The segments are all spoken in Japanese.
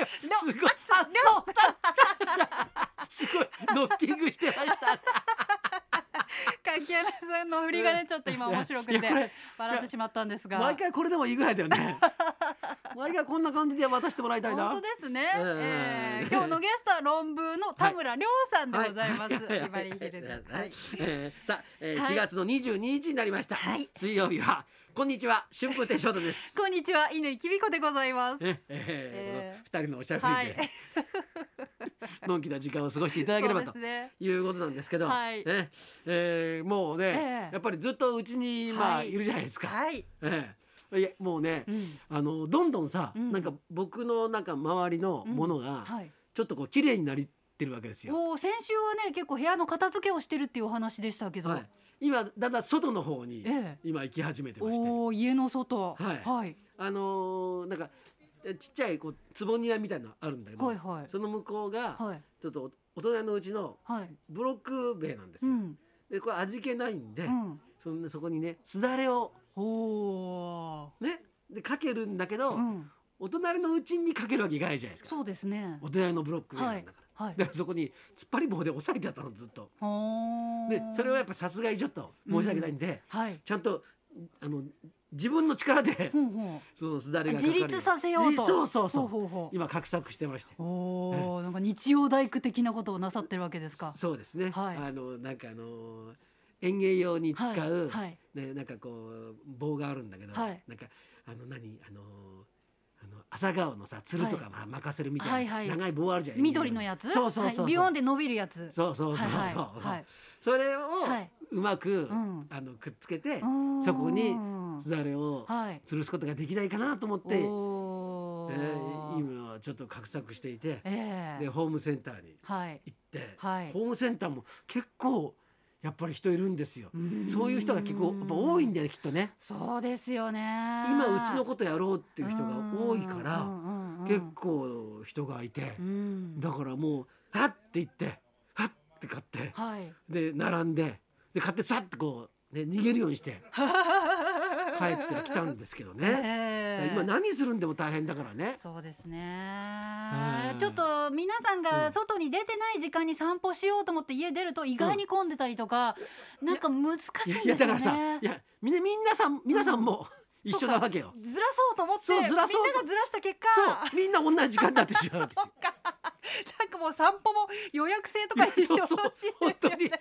よ。すごい。すごい。ノッキングしてました。柿原さんの振りがねちょっと今面白くて笑ってしまったんですが。毎回これでもいいぐらいだよね毎回こんな感じで渡してもらいたいな。本当ですね、うんえー今日のゲストは論文の田村亮さんでございます、はいビバリーヒルズ、はい。えーさあ、えーはい。4月の22日になりました、はい。水曜日はこんにちは春風亭昇太です。こんにちは乾きびこでございます。ええ二人のおしゃべりで、はい。のんきな時間を過ごしていただければということなんですけど、えーもうね、ええやっぱりずっとうちにまあ、はい。い、るじゃないですか。はい、ええいやもうね、うん。あのどんどんさ、うん。なんか僕のなんか周りのものがはい。ちょっとこう綺麗になりってるわけですよ。先週はね結構部屋の片付けをしてるっていうお話でしたけど、はい、今だんだん外の方にええ。今行き始めてまして、おお家の外。はい。はい。あのーなんかえちっちゃいこう坪庭みたいなのあるんだけど、はいはい。その向こうがはい。ちょっとお隣のうちのはい。ブロック塀なんですよ。うん。でこれ味気ないんで、うん。そんなそこにねすだれをおおね。でかけるんだけど、ーうん。お隣のうちにかけるわけいかないじゃないですか。そうですね。お隣のブロック塀なはい。んだから。はい。だからそこに突っ張り棒で押さえてあったのずっと。でそれはやっぱさすがにちょっと申し訳ないんで、はい。ちゃんとあの自分の力でほうほそのすだれうがかかる自立させようと。そうそうそう。ほうほうほう。今画策してまして。おおなんか日曜大工的なことをなさってるわけですか。そうですね、はい。あのなんかあの園芸用に使う、はいはい。ね、なんかこう棒があるんだけど、はい。なんかあの何あのあの朝顔のさつるとかまあ任せるみたいな、はいはい。長い棒あるじゃん緑のやつ？そうそうそうビヨーンで伸びるやつ。そうそうそうそう、はいそれをはい。うまく、ん。あのくっつけてうんそこにすだれをはい。吊るすことができないかなと思って、おえーー今はちょっと画策していて、ええ。でホームセンターにはい。行って、はい。ホームセンターも結構やっぱり人いるんですよ。そういう人が結構やっぱ多いんだよねきっとね。そうですよね今うちのことやろうっていう人が多いから結構人がいてうんだからもう「はっ!」って言って「はっ!」って買ってはいで並んでで買ってさっとこう、ね、逃げるようにして 帰ってはきたんですけどね。ええ今何するんでも大変だからね。そうですね。うんちょっと皆さんが外に出てない時間に散歩しようと思って家出ると意外に混んでたりとか、なんか難しいんですよね。いやだからさいやみみんなさん皆さんも一緒なわけよ。ずらそうと思ってそうずらそうと。みんながずらした結果。そうみんな同じ時間になってしまうわけですよ。なんかもう散歩も予約制とかにしてほしいですよね。あれ私空いてる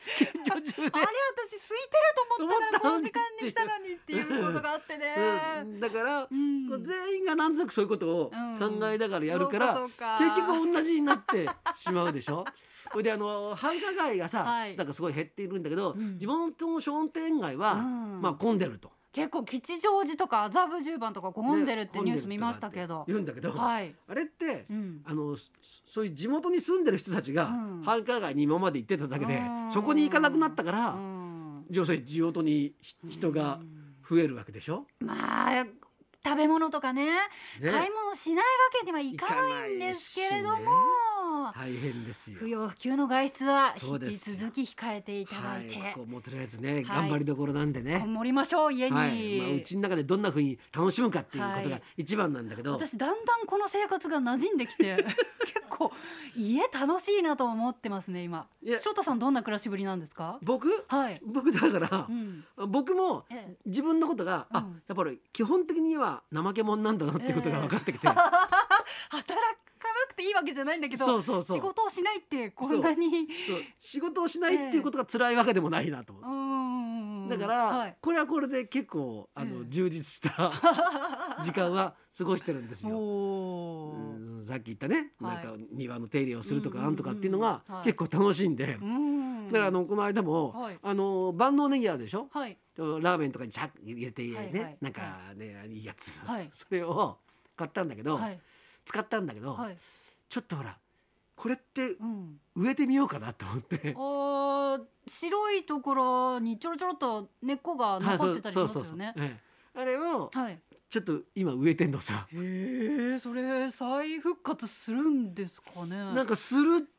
と思ったからこの時間にしたのにっていうことがあってね、うん、だから、う全員がなんとなくそういうことをうん。考えながらやるから、結局同じになってしまうでしょ？それであの繁華街がさ、はい。なんかすごい減っているんだけど、ん。地元の商店街は、うん。まあ混んでると。結構吉祥寺とか麻布十番とか混んでるってニュース見ましたけど、言うんだけど、はい。あれって、うん。あのそそういう地元に住んでる人たちがうん。繁華街に今まで行ってただけで、うん。そこに行かなくなったから、うん。要するに地元にひ人が増えるわけでしょ？まあ食べ物とかね。ね。買い物しないわけにはいかないんですけれども、いか大変ですよ。不要不急の外出は引き続き控えていただはい。い、て、ここもうとりあえずね、はい。頑張りどころなんでね。こ。もりましょう家に、はい、まあ、うちの中でどんな風に楽しむかっていうことがはい。一番なんだけど、私だんだんこの生活が馴染んできて 結構家楽しいなと思ってますね今。翔太さんどんな暮らしぶりなんですか？僕？はい、僕だからう、ん、僕もええ。自分のことが、あうん。やっぱり基本的には怠け者なんだなっていうことが分かってきて、働かなくていいわけじゃないんだけどそうそうそう。仕事をしないってこんなに仕事をしないっていうことが辛いわけでもないなと。思うーんう。だから、はい。これはこれで結構あの、ええ。充実した 時間は過ごしてるんですよ。おうんさっき言ったね、はい。なんか庭の手入れをするとかうんなんとかっていうのが結構楽しいんで、ーうんだからあのこの間も、はい。あの万能ネギあるでしょ？はい。ラーメンとかにチャッ入れてね、はいはい。なんかねいいやつ、はい。それを買ったんだけど、はい。使ったんだけど、はいちょっとほらこれってうん植えてみようかなと思って。あー白いところにちょろちょろっと根っこが残ってたりしますよね。ええあれをはい。ちょっと今植えてんのさ、へえ、それ再復活するんですかね。なんかする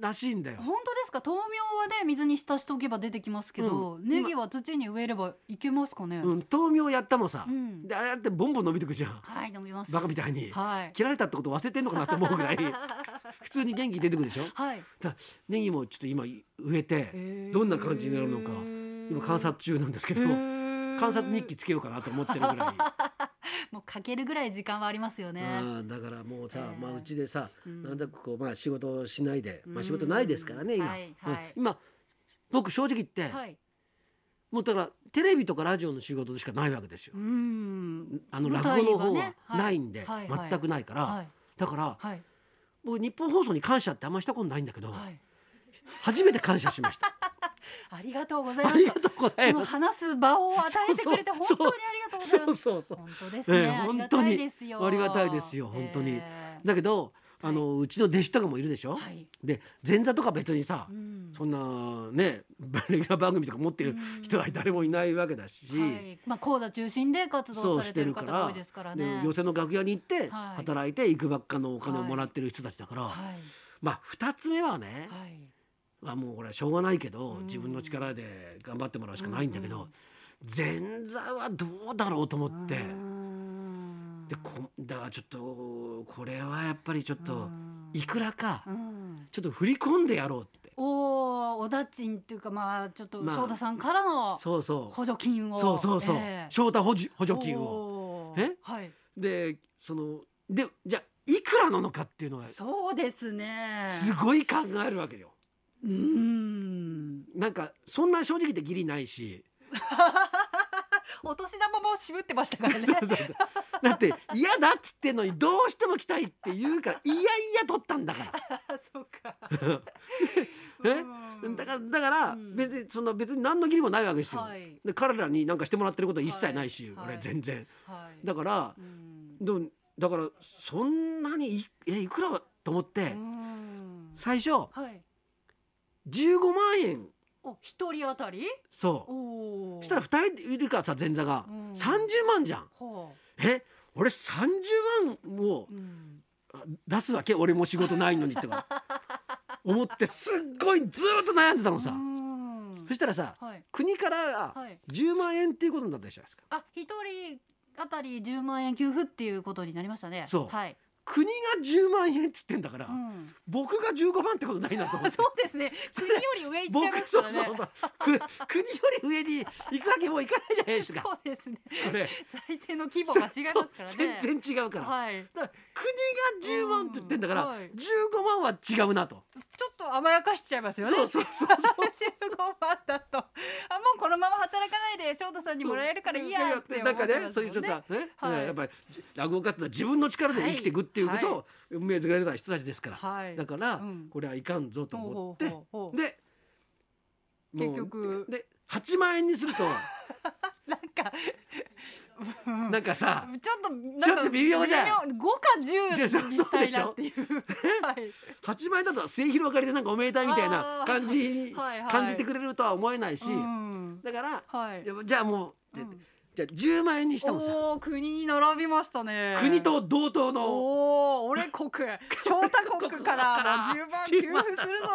らしいんだよ。本当ですか？豆苗はね水に浸しておけば出てきますけど、うん。ネギは土に植えればいけますかね、うん、豆苗やったもさ、うん。であれってボンボン伸びてくじゃん。はい飲みます。バカみたいに、はい。切られたってこと忘れてんのかなと思うぐらい。普通に元気出てくるでしょ？はい。だネギもちょっと今植えてどんな感じになるのか。今観察中なんですけど。観察日記つけようかなと思ってるぐらい。もうかけるぐらい時間はありますよね。うんだからもうさ、えー。まあうちでさ、うん。なんだかこうまあ仕事をしないで、まあうん仕事ないですからね今、はいはい。うん。今僕正直言って、はい。もうだからテレビとかラジオの仕事しかないわけですよ。う。ん。あの舞落語の方台はないんで、はいはい。全くないから、はい。だからはい。僕日本放送に感謝ってあんましたことないんだけど、はい。初めて感謝しました。ありがとうございます。ありがとうございます。話す場を与えてくれて本当にありがとうございそうます。そうそう。本当ですね、ええありがたいですよ。ありがたいですよ本当に。えだけどあの、うちの弟子とかもいるでしょ？えはい。で前座とか別にさ、うん。そんなねレギュラー番組とか持ってる人は誰もいないわけだし。はい、まあ講座中心で活動されてるるから。方が多いですからでね。寄席の楽屋に行ってはい。働いて行くばっかのお金をもらってる人たちだから、はい。まあ二つ目はね、はい。まあもうこれはしょうがないけど、うん。自分の力で頑張ってもらうしかないんだけど、うんうん前座はどうだろうと思って、でこだからちょっとこれはやっぱりちょっとうんいくらかうんちょっと振り込んでやろうって、おお、おだちんっていうかまあちょっとまあ翔太さんからのそうそう補助金を。そうそうそう、ええ翔太補助補助金を。え？はい。でそのでじゃあいくらなのかっていうのがそうですね。すごい考えるわけよ。うーん。なんかそんな正直言って義理ないし お年玉も渋ってましたからね。そうそうだって嫌だっつってんのにどうしても来たいって言うからいやいや取ったんだから。そうか。え？うんだからだからうん別にそんな別に何の義理もないわけですよ。はいで彼らに何かしてもらってることは一切ないし、はい俺全然。はい。だからうんでもだからそんなにいえいくらと思ってうん最初はい。15万円お一人当たり？そう。したら2人いるからさ前座がうん30万じゃん。ほえ？俺30万もう。うん。出すわけ？俺も仕事ないのにってか 思ってすっごいずーっと悩んでたのさ。うんそしたらさはい。国からはい。10万円っていうことになったじゃないですか。あ、一人当たり10万円給付っていうことになりましたね。そうはい。国が10万円っつってんだから、うん。僕が15万ってことないなと思って。そうですね。国より上行っちゃい僕ますからね。そうそうそうく国より上に行くわけもういかないじゃないですか。そうですね。これ財政の規模が違いますからそうね。全然違うから。はい。だから国が10万って言ってんだから、うんはい15万は違うなと。ちょっと甘やかしちゃいますよね。そうそうそう15 万だと、あもうこのまま働かないで翔太さんにもらえるからいいやって思なんかっちゃいますもんねそういうちょっとね、はいやっぱり落語家ってのは自分の力で生きていくっていうことを運命づけられた人たちですから、はい。だから、うん。これはいかんぞと思って、で結局。で8万円にすると。なんか、なんかさちょっとなんかちょっと微妙じゃん。微妙。5か10にしたいなっていう。はい。8万円だと末広がりでなんかおめでたいみたいな感じにはいはい。感じてくれるとは思えないし、うん。だから、はい。じゃあもう、でうんじゃあ10万円にしたのさ。おお国に並びましたね。国と同等の。おお俺国。翔太国からから。10万給付するぞ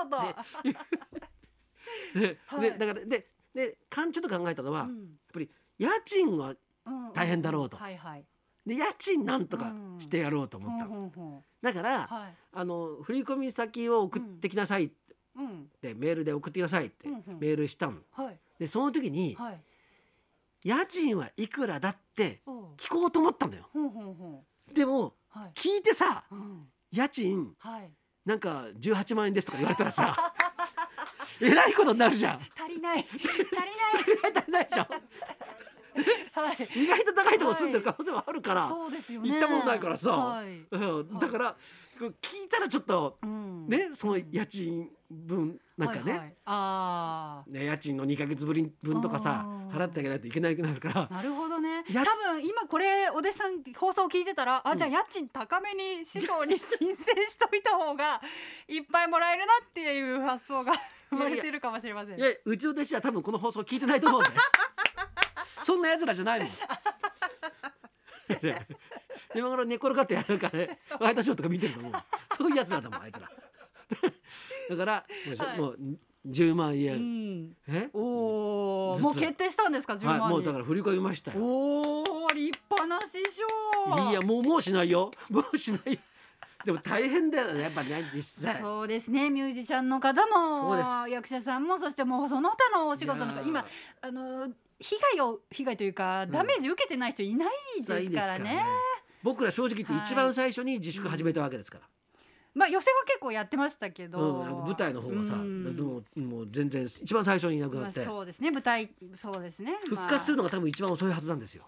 と。で はい。でだからででかんちょっと考えたのは、やっうんぱり家賃はうん大変だろうと。はいはい。で家賃なんとかしてやろうと思ったの、だから、はい。あの振込先を送ってきなさいって、うん。メールで送ってくださいってうんうん。メールしたの、はい。でその時に、はい。家賃はいくらだって聞こうと思ったんだよでもはい。聞いてさうん家賃はい。なんか18万円ですとか言われたらさ えらいことになるじゃん足りない 足りない足りないでしょ はい。意外と高いとこ住んでる可能性もあるから、そうですよね。行ったことないからさ、はい。うん、だから、聞いたらちょっとうん。ねその家賃分なんかね,、はいはい。あね家賃の2か月ぶり分とかさ払ってあげないといけなくなるから。あ。なるほどね。多や分今これお弟子さん放送聞いてたら、あじゃあ家賃高めに師匠に申請しといた方がいっぱいもらえるなっていう発想が生まれてるかもしれません。いやうちの弟子は多分この放送聞いてないと思うんで そんな奴らじゃないもん。今頃寝転がってやるからね。ワイドショーとか見てると思う。そういうやつらだもんあいつらだからもう,、はい。もう10万う円、ん。え？おもう決定したんですか10万人、はいもうだから振り込みましたよ。おお立派な師匠。いやもうもうしないよ。もうしないよ。でも大変だよねやっぱね実際。そうですねミュージシャンの方もそうです。役者さんもそしてもうその他のお仕事の今あの被害を被害というか、ダメージ受けてない人いないですからね。僕ら正直言って一番最初に自粛始めたわけですから、まあ寄せは結構やってましたけど、うん舞台の方はさ、うん。もうもう全然一番最初にいなくまあ、なって、そうですね舞台そうですね。復活するまのが多分一番遅いはずなんですよ、あ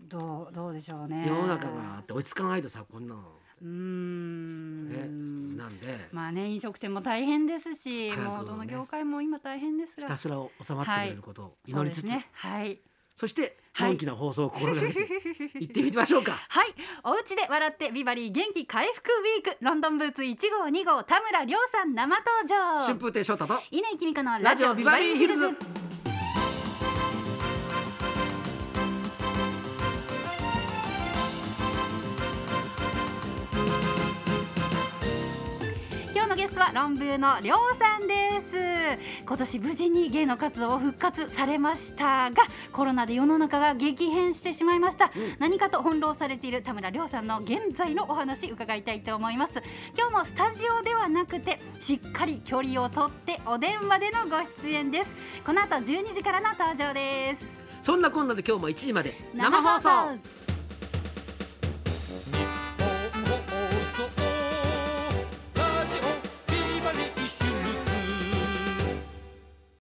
どうどうでしょうね。世の中があって追いつかないとさこんなの。うーん。ね、なんで。まあね飲食店も大変ですし、もうどの業界も今大変ですがひたすら収まってくれることを祈りつつ、ですねはいそしてはい。の放送を心がけて行ってみましょうか。はい。お家で笑ってビバリー元気回復ウィークロンドンブーツ1号2号田村亮さん生登場。春風亭昇太と稲井君香のラジオビバラジオビバリーヒルズ。今日のゲストはロンブーの亮さん今年無事に芸能活動を復活されましたがコロナで世の中が激変してしまいました、何かと翻弄されている田村亮さんの現在のお話伺いたいと思います。今日もスタジオではなくてしっかり距離をとってお電話でのご出演です。この後12時からの登場です。そんなこんなで今日も1時まで生放送